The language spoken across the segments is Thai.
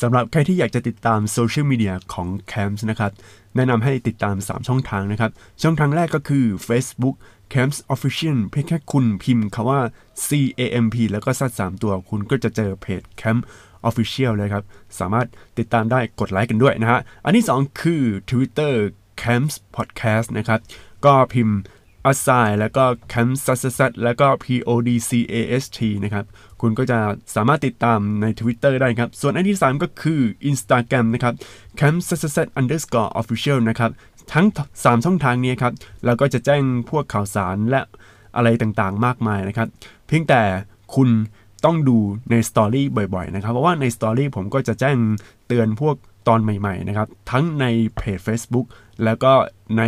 สำหรับใครที่อยากจะติดตามโซเชียลมีเดียของ Camps นะครับ แนะนำให้ติดตาม 3 ช่องทางนะครับ ช่องทางแรกก็คือ Facebook Camps Official เพียงแค่คุณพิมพ์คำว่า C A M P แล้วก็ซัด3ตัวคุณก็จะเจอเพจ Camp Official เลยครับ สามารถติดตามได้กดไลค์กันด้วยนะฮะ อันที่ 2 คือ Twitter Camps Podcast นะครับ ก็พิมพ์ a s i แล้วก็ Camp s s s แล้วก็ P O D C A S T นะครับ คุณก็จะสามารถติดตามใน Twitter ได้ครับ ส่วนอันที่ 3 ก็คือ Instagram นะครับ Camp s s s underscore official นะครับ ทั้ง 3 ช่องทางนี้ครับ เราก็จะแจ้งพวกข่าวสารและอะไรต่างๆ มากมายนะครับ เพียงแต่คุณต้องดูในสตอรี่บ่อยๆ นะครับ เพราะว่าในสตอรี่ผมก็จะแจ้งเตือนพวกตอนใหม่ๆ นะครับ ทั้งในเพจ Facebook แล้วก็ใน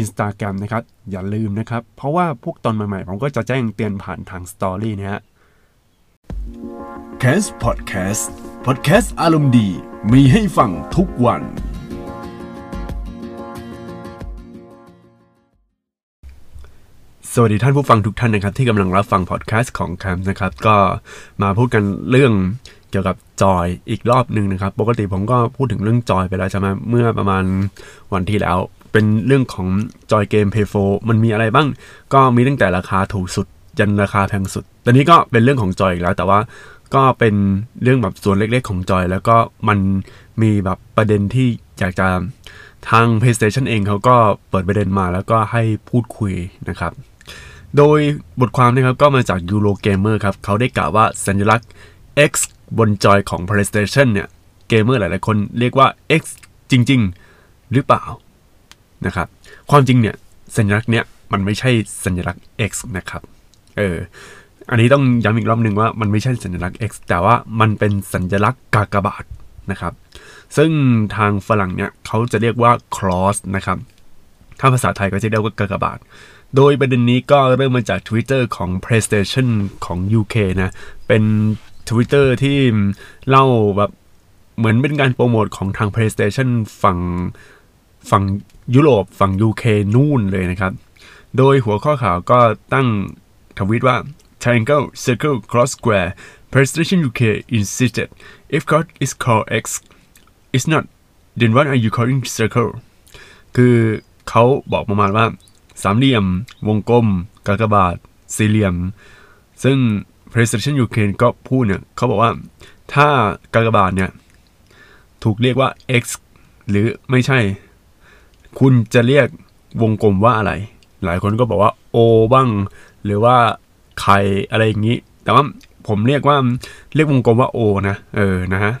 Instagram นะครับ อย่าลืมนะครับ เพราะว่าพวกตอนใหม่ๆ ผมก็จะแจ้งเตือนผ่านทาง story นะฮะแคสพอดแคสต์พอดแคสต์อารมณ์ดี มีให้ฟังทุกวัน สวัสดีท่านผู้ฟังทุกท่านนะครับ ที่กำลังรับฟังพอดแคสต์ของแคมนะครับ ก็มาพูดกันเรื่องเกี่ยวกับจอยอีกรอบหนึ่งนะครับ ปกติผมก็พูดถึงเรื่องจอยไปแล้วใช่ไหมเมื่อประมาณวันที่แล้ว เป็นเรื่องของจอยเกม p a y 4มันมีอะไรบ้าง ก็มีตั้งแต่ราคาถูกสุด ยันราคาแพงสุด ตอนนี้ก็เป็นเรื่องของจอยอีกแล้ว แต่ว่าก็เป็นเรื่องแบบส่วนเล็กๆของจอย แล้วก็มันมีแบบประเด็นที่อยากจะทาง PlayStation เองเขาก็เปิดประเด็นมาแล้วก็ให้พูดคุยนะครับ โดยบทความนะครับก็มาจาก Eurogamer ครับเขาได้กล่าวว่าสัญลักษณ์ X บนจอยของ PlayStation เนี่ย เกมเมอร์หลายๆคนเรียกว่า X จริง ๆ หรือเปล่า นะครับ ความจริงเนี่ยสัญลักษณ์เนี้ยมันไม่ใช่สัญลักษณ์ X นะครับ เออ อันนี้ต้องย้ำอีกรอบหนึ่งว่ามันไม่ใช่สัญลักษณ์ X แต่ว่ามันเป็นสัญลักษณ์กากบาทนะครับ ซึ่งทางฝรั่งเนี่ยเขาจะเรียกว่า cross นะครับ ถ้าภาษาไทยก็จะเรียกว่ากากบาท โดยประเด็นนี้ก็เริ่มมาจาก Twitter ของ PlayStation ของ UK นะ เป็น Twitter ที่เล่าแบบเหมือนเป็นการโปรโมทของทาง PlayStation ฝั่งฝั่ง ยุโรปฝั่ง UK นู่นเลยนะครับ โดยหัวข้อข่าวก็ตั้งทวิตว่า Triangle Circle Cross Square PlayStation UK insisted if God is called X it's not then what are you calling circle คือเขาบอกประมาณว่า สามเหลี่ยม วงกลม กากบาท สี่เหลี่ยม ซึ่ง PlayStation UK ก็พูดเนี่ยเขาบอกว่า ถ้ากากบาทเนี่ย ถูกเรียกว่า X หรือไม่ใช่ คุณจะเรียกวงกลมว่าอะไร หลายคนก็บอกว่า O บ้าง หรือว่าไข่อะไรอย่างนี้ แต่ว่าผมเรียกว่าเรียกวงกลมว่า O นะเออนะฮะ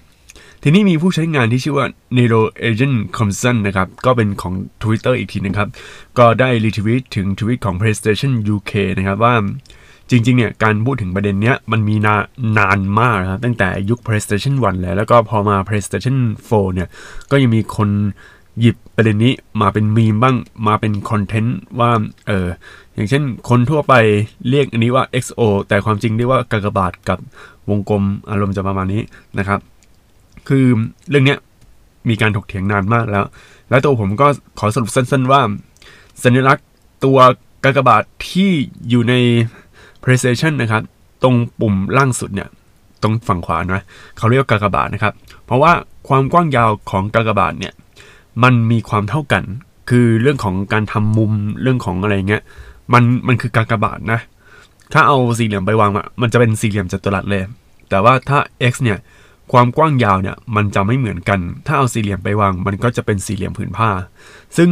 ทีนี้มีผู้ใช้งานที่ชื่อว่า Nero Agent Compson นะครับ ก็เป็นของ Twitter อีกทีนะครับ ก็ได้รีทวีตถึงทวิตของ PlayStation UK นะครับว่าจริงๆเนี่ยการพูดถึงประเด็นเนี้ยมันมีนานานมากนะครับตั้งแต่ยุค PlayStation 1 แล้ว แล้วก็พอมา PlayStation 4 เนี่ย ก็ยังมีคน หยิบประเด็นนี้มาเป็นมีมบ้างมาเป็นคอนเทนต์ว่าเอออย่างเช่นคนทั่วไปเรียกอันนี้ว่า XO แต่ความจริงเรียกว่ากากบาทกับวงกลมอารมณ์จะประมาณนี้นะครับ คือเรื่องเนี้ยมีการถกเถียงนานมากแล้ว แล้วตัวผมก็ขอสรุปสั้นๆว่า สัญลักษณ์ตัวกากบาทที่อยู่ใน PlayStation นะครับ ตรงปุ่มล่างสุดเนี่ยตรงฝั่งขวานะเขาเรียกว่ากากบาทนะครับ เพราะว่าความกว้างยาวของกากบาทเนี่ย มันมีความเท่ากัน คือเรื่องของการทำมุมเรื่องของอะไรเงี้ยมันมันคือกากบาทนะ ถ้าเอาสี่เหลี่ยมไปวางอะมันจะเป็นสี่เหลี่ยมจัตุรัสเลย แต่ว่าถ้า x เนี่ยความกว้างยาวเนี่ยมันจะไม่เหมือนกัน ถ้าเอาสี่เหลี่ยมไปวาง มันก็จะเป็นสี่เหลี่ยมผืนผ้า ซึ่ง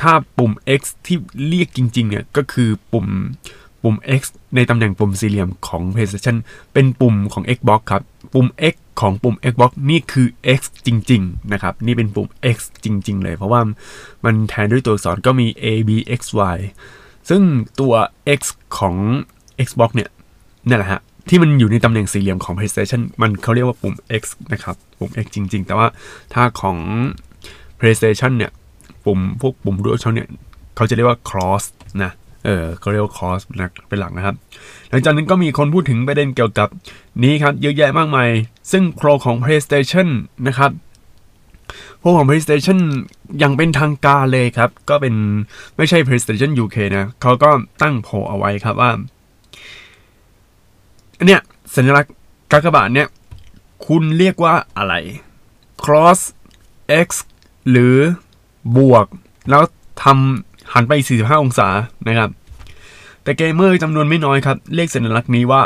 ถ้าปุ่ม x ที่เรียกจริงๆเนี่ยก็คือปุ่มปุ่ม X ในตำแหน่งปุ่มสี่เหลี่ยมของ PlayStation เป็นปุ่มของ Xbox ครับ ปุ่ม X ของปุ่ม Xbox นี่คือ X จริง ๆ นะครับ นี่เป็นปุ่ม X จริง ๆ เลย เพราะว่ามันแทนด้วยตัวอักษรก็มี A B X Y ซึ่งตัว X ของ Xbox เนี่ยนั่นแหละฮะที่มันอยู่ในตำแหน่งสี่เหลี่ยมของ PlayStation มันเขาเรียกว่าปุ่ม X นะครับ ปุ่ม X จริง ๆ แต่ว่าถ้าของ PlayStation เนี่ย ปุ่มพวกปุ่มด้วยช่องเนี่ย เขาจะเรียกว่า cross นะ เออเขาเรียกว่าคอสนะเป็นหลักนะครับ หลังจากนั้นก็มีคนพูดถึงประเด็นเกี่ยวกับนี้ครับเยอะแยะมากมาย ซึ่งโครของ PlayStation นะครับพวกของ PlayStation ยังเป็นทางการเลยครับ ก็เป็นไม่ใช่ PlayStation UK นะเขาก็ตั้งโพลเอาไว้ครับว่าอันเนี้ยสัญลักษณ์กากบาทเนี่ย คุณเรียกว่าอะไร cross x หรือบวก แล้วทำ หันไป 45 องศานะครับ แต่เกมเมอร์จำนวนไม่น้อยครับ เรียกสัญลักษณ์นี้ว่า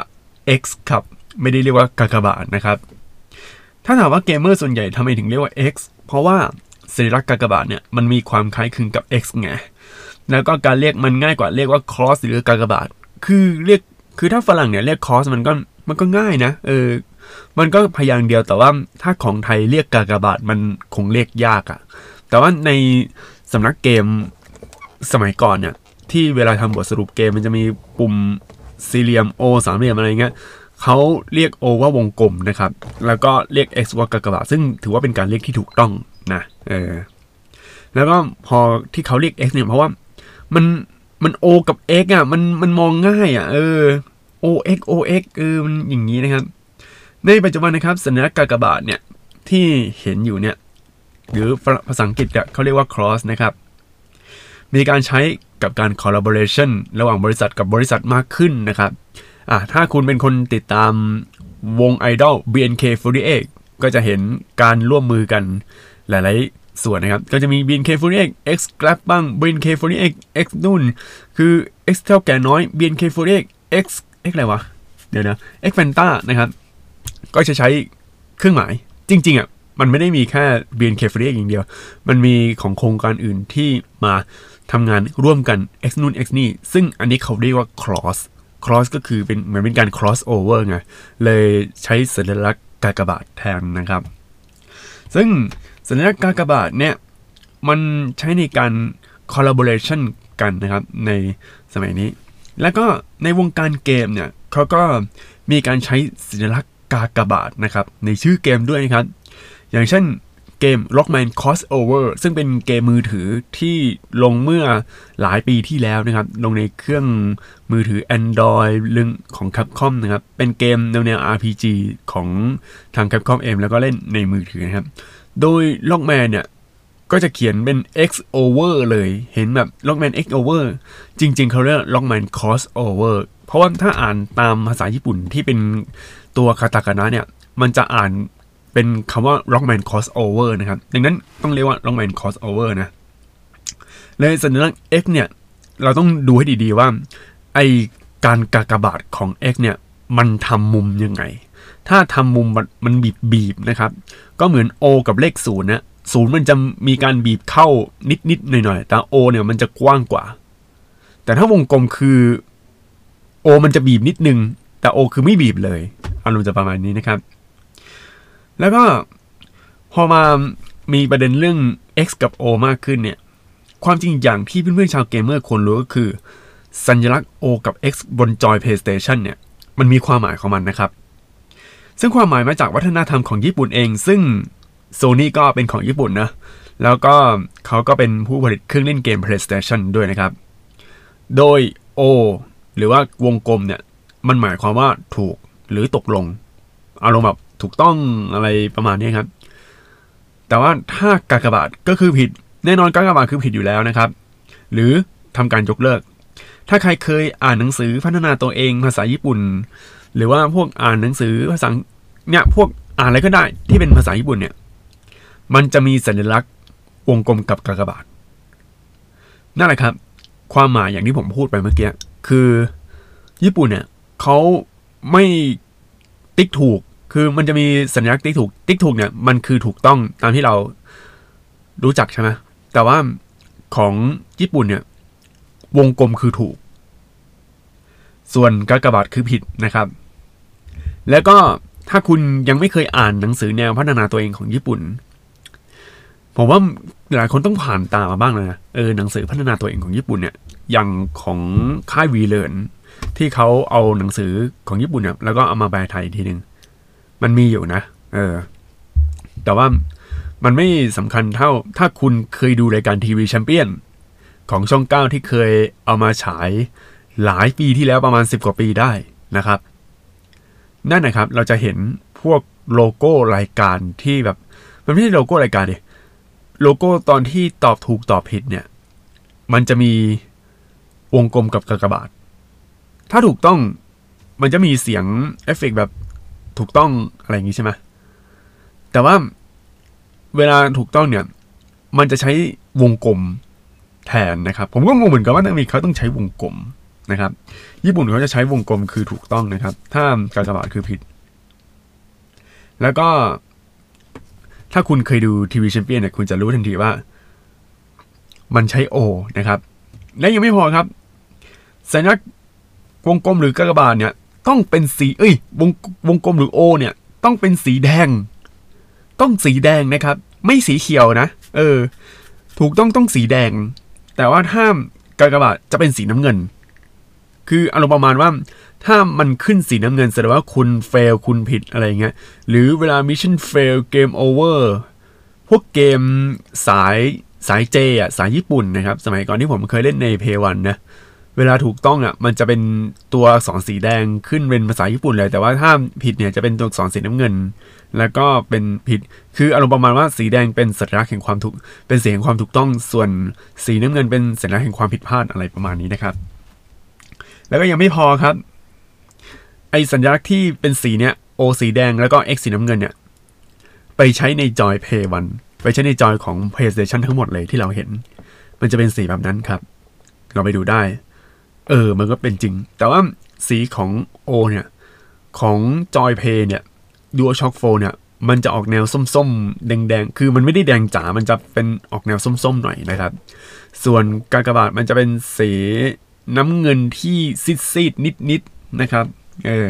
x ครับ ไม่ได้เรียกว่ากากบาทนะครับ ถ้าถามว่าเกมเมอร์ส่วนใหญ่ทำไมถึงเรียกว่า x เพราะว่าสัญลักษณ์กากบาทเนี่ยมันมีความคล้ายคลึงกับ x ไง แล้วก็การเรียกมันง่ายกว่าเรียกว่า cross หรือกากบาท คือเรียก คือถ้าฝรั่งเนี่ยเรียก cross มันก็ มันก็ง่ายนะ เออ มันก็พยางค์เดียว แต่ว่าถ้าของไทยเรียกกากบาทมันคงเรียกยากอะแต่ว่าในสำนักเกม สมัยก่อนเนี่ย ที่เวลาทำบทสรุปเกมมันจะมีปุ่มสี่เหลี่ยม O สามเหลี่ยมอะไรเงี้ยเขาเรียก O ว่าวงกลมนะครับ แล้วก็เรียก X ว่ากากบาทซึ่งถือว่าเป็นการเรียกที่ถูกต้องนะเออแล้วก็พอที่เขาเรียก X เนี่ยเพราะว่ามันมัน O กับ X อะมันมันมองง่ายอะเออ O X O X เออมันอย่างนี้นะครับ ในปัจจุบันนะครับสัญลักษณ์กากบาทเนี่ยที่เห็นอยู่เนี่ยหรือภาษาอังกฤษเนี่ยเขาเรียกว่า cross นะครับ มีการใช้กับการ collaboration ระหว่างบริษัทกับบริษัทมากขึ้นนะครับอะถ้าคุณเป็นคนติดตามวงไอดอล BNK48 ก็จะเห็นการร่วมมือกันหลาย ๆ ส่วนนะครับ ก็จะมี BNK48 X Grab บ้าง BNK48 X นู่น คือ X เท่าแก่น้อย BNK48 X X อะไรวะ เดี๋ยวนะ X Fanta นะครับ ก็จะใช้เครื่องหมายจริง ๆ อะ มันไม่ได้มีแค่ BNK48 อย่างเดียว มันมีของโครงการอื่นที่มา ทำงานร่วมกัน X นู่น X นี่ ซึ่งอันนี้เขาเรียกว่า cross cross ก็คือเป็นเหมือนเป็นการ cross over ไง เลยใช้สัญลักษณ์กากบาทแทนนะครับ ซึ่งสัญลักษณ์กากบาทเนี่ย มันใช้ในการ collaboration กันนะครับ ในสมัยนี้ แล้วก็ในวงการเกมเนี่ยเขาก็มีการใช้สัญลักษณ์กากบาทนะครับ ในชื่อเกมด้วยนะครับ อย่างเช่น เกม Rockman Crossover ซึ่งเป็นเกมมือถือที่ลงเมื่อหลายปีที่แล้วนะครับ ลงในเครื่องมือถือ Android เรื่องของ Capcom นะครับ เป็นเกมแนวแนว RPG ของทาง Capcom เองแล้วก็เล่นในมือถือนะครับ โดย Rockman เนี่ย ก็จะเขียนเป็น X over เลยเห็นแบบ Lockman X over จริง ๆ เขาเรียก Lockman crossover เพราะว่าถ้าอ่านตามภาษาญี่ปุ่นที่เป็นตัวคาตาคานะเนี่ย มันจะอ่าน เป็นคำว่า Lockman crossover นะครับ ดังนั้นต้องเรียกว่า Lockman crossover นะเลยสัญลักษณ์ X เนี่ย เราต้องดูให้ดีๆว่า ไอการกากบาทของ X เนี่ย มันทำมุมยังไง ถ้าทำมุมมันบีบบีบๆนะครับ ก็เหมือน O กับเลขศูนย์นะศูนย์มันจะมีการบีบเข้านิดๆหน่อยๆ แต่ O เนี่ยมันจะกว้างกว่า แต่ถ้าวงกลมคือ O มันจะบีบนิดนึง แต่ O คือไม่บีบเลย อารมณ์จะประมาณนี้นะครับ แล้วก็พอมามีประเด็นเรื่อง X กับ O มากขึ้นเนี่ย ความจริงอย่างที่เพื่อนๆชาวเกมเมอร์ควรรู้ก็คือ สัญลักษณ์ O กับ X บนจอย PlayStation เนี่ย มันมีความหมายของมันนะครับ ซึ่งความหมายมาจากวัฒนธรรมของญี่ปุ่นเอง ซึ่งโซนี่ก็เป็นของญี่ปุ่นนะ แล้วก็เขาก็เป็นผู้ผลิตเครื่องเล่นเกม PlayStation ด้วยนะครับ โดย O หรือว่าวงกลมเนี่ย มันหมายความว่าถูกหรือตกลง อารมณ์แบบ ถูกต้องอะไรประมาณนี้ครับ แต่ว่าถ้ากากบาทก็คือผิด แน่นอนกากบาทคือผิดอยู่แล้วนะครับ หรือทำการยกเลิก ถ้าใครเคยอ่านหนังสือพัฒนาตัวเองภาษาญี่ปุ่น หรือว่าพวกอ่านหนังสือภาษาเนี่ยพวกอ่านอะไรก็ได้ที่เป็นภาษาญี่ปุ่นเนี่ย มันจะมีสัญลักษณ์วงกลมกับกากบาทนั่นแหละครับ ความหมายอย่างที่ผมพูดไปเมื่อกี้คือ ญี่ปุ่นเนี่ยเขาไม่ติ๊กถูก คือมันจะมีสัญลักษณ์ติ๊กถูกติ๊กถูกเนี่ยมันคือถูกต้องตามที่เรารู้จักใช่ไหมแต่ว่าของญี่ปุ่นเนี่ยวงกลมคือถูก ส่วนกากบาทคือผิดนะครับ แล้วก็ถ้าคุณยังไม่เคยอ่านหนังสือแนวพัฒนาตัวเองของญี่ปุ่น ผมว่าหลายคนต้องผ่านตามาบ้างนะเออหนังสือพัฒนาตัวเองของญี่ปุ่นเนี่ยอย่างของค่ายวีเลนที่เขาเอาหนังสือของญี่ปุ่นเนี่ยแล้วก็เอามาแปลไทยทีหนึ่ง มันมีอยู่นะ เออ แต่ว่ามันไม่สำคัญเท่า ถ้าคุณเคยดูรายการ TV Champion ของช่องเก้าที่เคยเอามาฉายหลายปีที่แล้วประมาณ 10 กว่าปีได้นะครับ นั่นนะครับเราจะเห็นพวกโลโก้รายการที่แบบ มันไม่ใช่โลโก้รายการดิโลโก้ตอนที่ตอบถูกตอบผิดเนี่ย มันจะมีวงกลมกับกากบาท ถ้าถูกต้องมันจะมีเสียงเอฟเฟกต์แบบ ถูกต้องอะไรอย่างงี้ใช่ไหมแต่ว่าเวลาถูกต้องเนี่ย มันจะใช้วงกลมแทนนะครับ ผมก็งงเหมือนกันว่าทำไมเขาต้องใช้วงกลมนะครับ ญี่ปุ่นเขาจะใช้วงกลมคือถูกต้องนะครับ ถ้ากากบาทคือผิด แล้วก็ ถ้าคุณเคยดู TV Champion เนี่ยคุณจะรู้ทันทีว่า มันใช้ O นะครับ และยังไม่พอครับ สัญลักษณ์วงกลมหรือกากบาทเนี่ย ต้องเป็นสี เอ้ยวงวงกลมหรือ O เนี่ย ต้องเป็นสีแดง ต้องสีแดงนะครับ ไม่สีเขียวนะ เออ ถูกต้องต้องสีแดง แต่ว่าถ้ากากบาทจะเป็นสีน้ำเงิน คืออารมณ์ประมาณว่าถ้ามันขึ้นสีน้ำเงินแสดงว่าคุณ fail คุณผิดอะไรเงี้ย หรือเวลา mission fail game overพวกเกมสายสายเจอะสายญี่ปุ่นนะครับ สมัยก่อนที่ผมเคยเล่นในเพวันนะ เวลาถูกต้องอะมันจะเป็นตัวอักษรสีแดงขึ้นเป็นภาษาญี่ปุ่นเลย แต่ว่าถ้าผิดเนี่ยจะเป็นตัวอักษรสีน้ำเงิน แล้วก็เป็นผิดคืออารมณ์ประมาณว่าสีแดงเป็นสัญลักษณ์แห่งความถูกเป็นสีแห่งความถูกต้อง ส่วนสีน้ำเงินเป็นสัญลักษณ์แห่งความผิดพลาดอะไรประมาณนี้นะครับ แล้วก็ยังไม่พอครับ ไอสัญลักษณ์ที่เป็นสีเนี่ย O สีแดงแล้วก็ X สีน้ำเงินเนี่ยไปใช้ในจอย Play 1ไปใช้ในจอยของ PlayStation ทั้งหมดเลยที่เราเห็น มันจะเป็นสีแบบนั้นครับ เราไปดูได้ เออ มันก็เป็นจริง แต่ว่าสีของ O เนี่ย ของจอยเพย์เนี่ย DualShock 4เนี่ย มันจะออกแนวส้มๆ แดงๆ คือมันไม่ได้แดงจ๋า มันจะเป็นออกแนวส้มๆ หน่อยนะครับ ส่วนกากบาทมันจะเป็นสีน้ำเงินที่ซีดๆ นิดๆ นะครับ เออ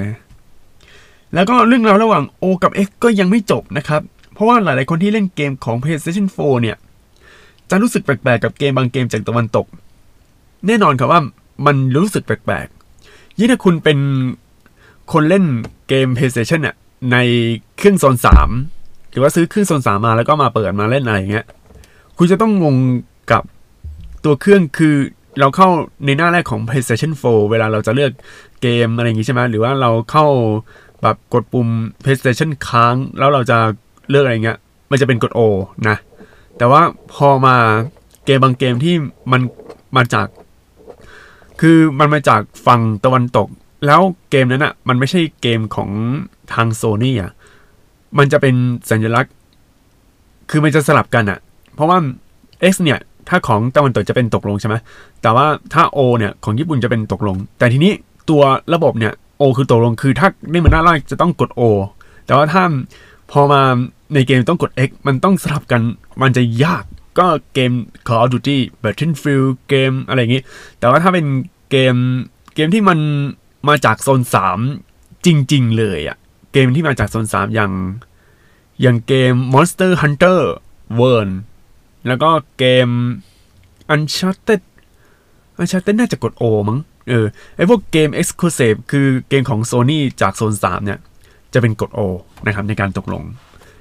แล้วก็เรื่องราวระหว่าง O กับ X ก็ยังไม่จบนะครับ เพราะว่าหลายๆ คนที่เล่นเกมของ PlayStation 4 เนี่ย จะรู้สึกแปลกๆ กับเกมบางเกมจากตะวันตก แน่นอนครับว่า มันรู้สึกแปลกๆ ยิ่งถ้าคุณเป็นคนเล่นเกม PlayStation เนี่ยในเครื่องโซนสามหรือว่าซื้อเครื่องโซนสามมาแล้วก็มาเปิดมาเล่นอะไรเงี้ย คุณจะต้องงงกับตัวเครื่องคือเราเข้าในหน้าแรกของ PlayStation 4 เวลาเราจะเลือกเกมอะไรอย่างงี้ใช่ไหมหรือว่าเราเข้าแบบกดปุ่ม PlayStation ค้าง แล้วเราจะเลือกอะไรเงี้ย มันจะเป็นกด O นะ แต่ว่าพอมาเกมบางเกมที่มันมาจาก คือมันมาจากฝั่งตะวันตก แล้วเกมนั้นอะ่ะ มันไม่ใช่เกมของทางโซนี่อะ มันจะเป็นสัญลักษณ์ คือมันจะสลับกันอะ่ะ เพราะว่า X เนี่ย ถ้าของตะวันตกจะเป็นตกลงใช่ไหมแต่ว่าถ้า O เนี่ย ของญี่ปุ่นจะเป็นตกลง แต่ทีนี้ตัวระบบเนี่ย O คือตกลง คือถ้าในมันหน้าแรกจะต้องกด O แต่ว่าถ้าพอมาในเกมต้องกด X มันต้องสลับกัน มันจะยาก ก็เกม Call of Duty Battlefield เกมอะไรอย่างงี้ แต่ว่าถ้าเป็นเกมเกมที่มันมาจากโซน 3 จริง ๆ เลยอะเกมที่มาจากโซน 3 อย่าง อย่างเกม Monster Hunter World แล้วก็เกม Uncharted Uncharted น่าจะกด O มั้งเออไอพวกเกม Exclusive คือเกมของ Sony จากโซน 3 เนี่ย จะเป็นกด O นะครับในการตกลง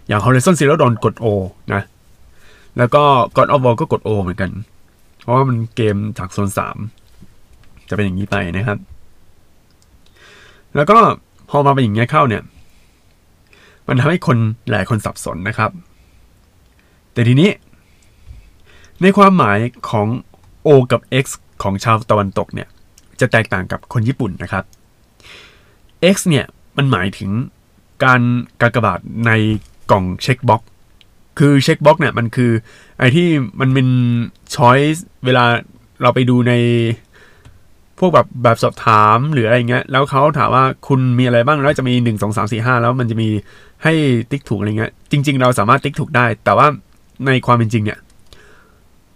อย่าง Horizon Zero Dawn กด O นะ แล้วก็ God of War ก็กด O เหมือนกัน เพราะว่ามันเกมจากโซน3จะเป็นอย่างนี้ไปนะครับ แล้วก็พอมาเป็นอย่างเงี้ยเข้าเนี่ย มันทำให้คนหลายคนสับสนนะครับ แต่ทีนี้ ในความหมายของ O กับ X ของชาวตะวันตกเนี่ย จะแตกต่างกับคนญี่ปุ่นนะครับ X เนี่ย มันหมายถึงการกากบาทในกล่อง checkbox คือ checkbox เนี่ยมันคือไอ้ที่มันเป็น choice เวลาเราไปดูในพวกแบบแบบสอบถามหรืออะไรเงี้ย แล้วเขาถามว่าคุณมีอะไรบ้าง แล้วจะมีหนึ่งสองสามสี่ห้าแล้วมันจะมีให้ติ๊กถูกอะไรเงี้ย จริง ๆ เราสามารถติ๊กถูกได้ แต่ว่าในความเป็นจริงเนี่ย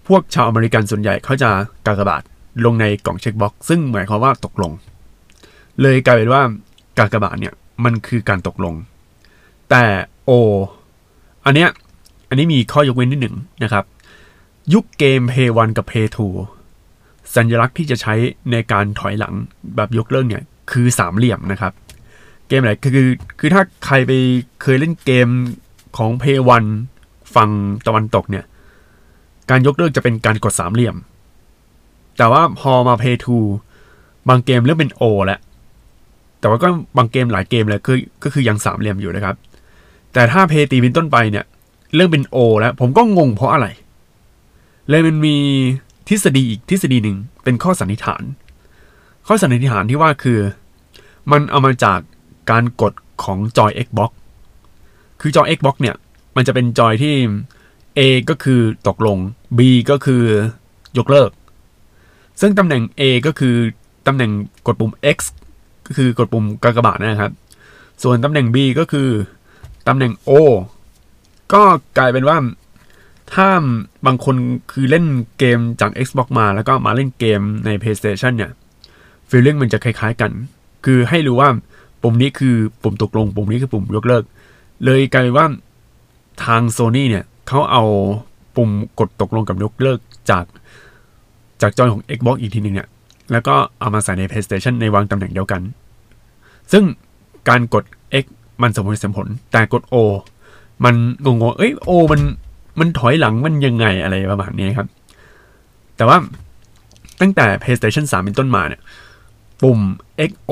พวกชาวอเมริกันส่วนใหญ่เขาจะกากบาทลงในกล่อง checkbox ซึ่งหมายความว่าตกลง เลยกลายเป็นว่ากากบาทเนี่ยมันคือการตกลง แต่โออันเนี้ย อันนี้มีข้อยกเว้นนิดหนึ่งนะครับ ยุคเกม Play 1กับ Play 2สัญลักษณ์ที่จะใช้ในการถอยหลังแบบยกเลิกเนี่ย คือสามเหลี่ยมนะครับ เกมไหนคือคือถ้าใครไปเคยเล่นเกมของ Play 1ฝั่งตะวันตกเนี่ย การยกเลิกจะเป็นการกดสามเหลี่ยม แต่ว่าพอมา Play 2บางเกมเริ่มเป็น O แล้วแต่ว่าก็บางเกมหลายเกมเลยคือก็คือยังสามเหลี่ยมอยู่นะครับ แต่ถ้าเพย์ตีเป็นต้นไปเนี่ย เริ่มเป็นโอแล้ว ผมก็งงเพราะอะไร เลยมันมีทฤษฎีอีกทฤษฎีหนึ่งเป็นข้อสันนิษฐาน ข้อสันนิษฐานที่ว่าคือ มันเอามาจากการกดของจอย Xbox คือจอย Xbox เนี่ย มันจะเป็นจอยที่ A ก็คือตกลง B ก็คือยกเลิก ซึ่งตำแหน่ง A ก็คือตำแหน่งกดปุ่ม X ก็คือกดปุ่มกากบาทนะครับ ส่วนตำแหน่ง B ก็คือตำแหน่ง O ก็กลายเป็นว่าถ้าบางคนคือเล่นเกมจาก Xbox มาแล้วก็มาเล่นเกมใน PlayStation เนี่ยฟีลลิ่งมันจะคล้ายๆกัน คือให้รู้ว่าปุ่มนี้คือปุ่มตกลง ปุ่มนี้คือปุ่มยกเลิก เลยกลายเป็นว่าทาง Sony เนี่ยเขาเอาปุ่มกดตกลงกับยกเลิกจากจากจอยของ Xbox อีกทีหนึงเนี่ย แล้วก็เอามาใส่ใน PlayStation ในวางตำแหน่งเดียวกัน ซึ่งการกด X มันสมเหตุสมผล แต่กด O มันงงๆเอ้ย O มันมันถอยหลังมันยังไงอะไรประมาณนี้ครับ แต่ว่าตั้งแต่ PlayStation 3 เป็นต้นมาเนี่ย ปุ่ม XO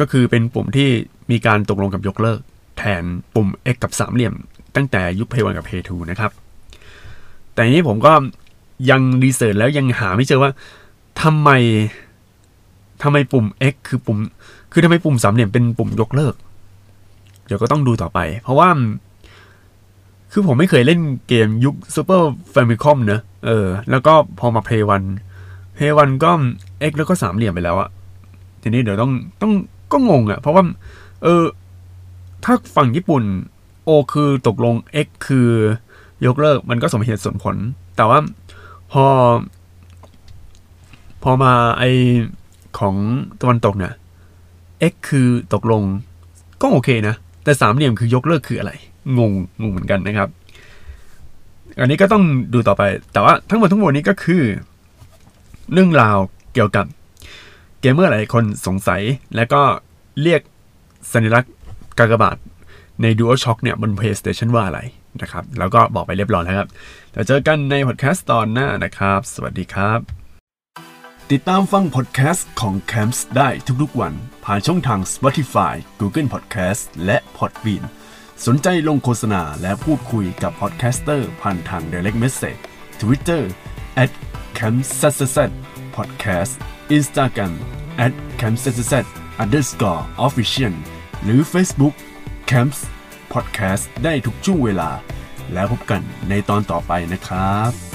ก็คือเป็นปุ่มที่มีการตกลงกับยกเลิก แทนปุ่ม X กับสามเหลี่ยม ตั้งแต่ยุค Play 1กับ Play 2นะครับ แต่นี้ผมก็ยังรีเสิร์ชแล้วยังหาไม่เจอว่าทำไมทำไมปุ่ม X คือปุ่ม คือทำไมปุ่มสามเหลี่ยมเป็นปุ่มยกเลิก เดี๋ยวก็ต้องดูต่อไป เพราะว่า คือผมไม่เคยเล่นเกมยุค Super Famicom เนอะเออ แล้วก็พอมา Play 1 Play 1ก็ X แล้วก็สามเหลี่ยมไปแล้วอะทีนี้เดี๋ยวต้องต้องก็งงอะเพราะว่า เออ ถ้าฝั่งญี่ปุ่น O คือตกลง X คือยกเลิกมันก็สมเหตุสมผล แต่ว่าพอ พอมาไอของตะวันตกเนี่ย X คือตกลงก็โอเคนะ แต่สามเหลี่ยมคือยกเลิกคืออะไร งงงงเหมือนกันนะครับ อันนี้ก็ต้องดูต่อไป แต่ว่าทั้งหมดทั้งมวลนี้ก็คือ เรื่องราวเกี่ยวกับเกมเมอร์หลายคนสงสัย และก็เรียกสัญลักษณ์กากบาทใน DualShock เนี่ยบน PlayStation ว่าอะไรนะครับ แล้วก็บอกไปเรียบร้อยแล้วครับเดี๋ยวเจอกันในพอดแคสต์ตอนหน้านะครับ สวัสดีครับ ติดตามฟังพอดแคสต์ของ Camps ได้ทุกๆวัน ผ่านช่องทาง Spotify, Google Podcast และ Podbean สนใจลงโฆษณาและพูดคุยกับ podcaster ผ่านทาง Direct Message Twitter at c a m s s s Podcast Instagram at c a m s s s underscore official หรือ Facebook Camps Podcast ได้ทุกช่วงเวลา แล้วพบกันในตอนต่อไปนะครับ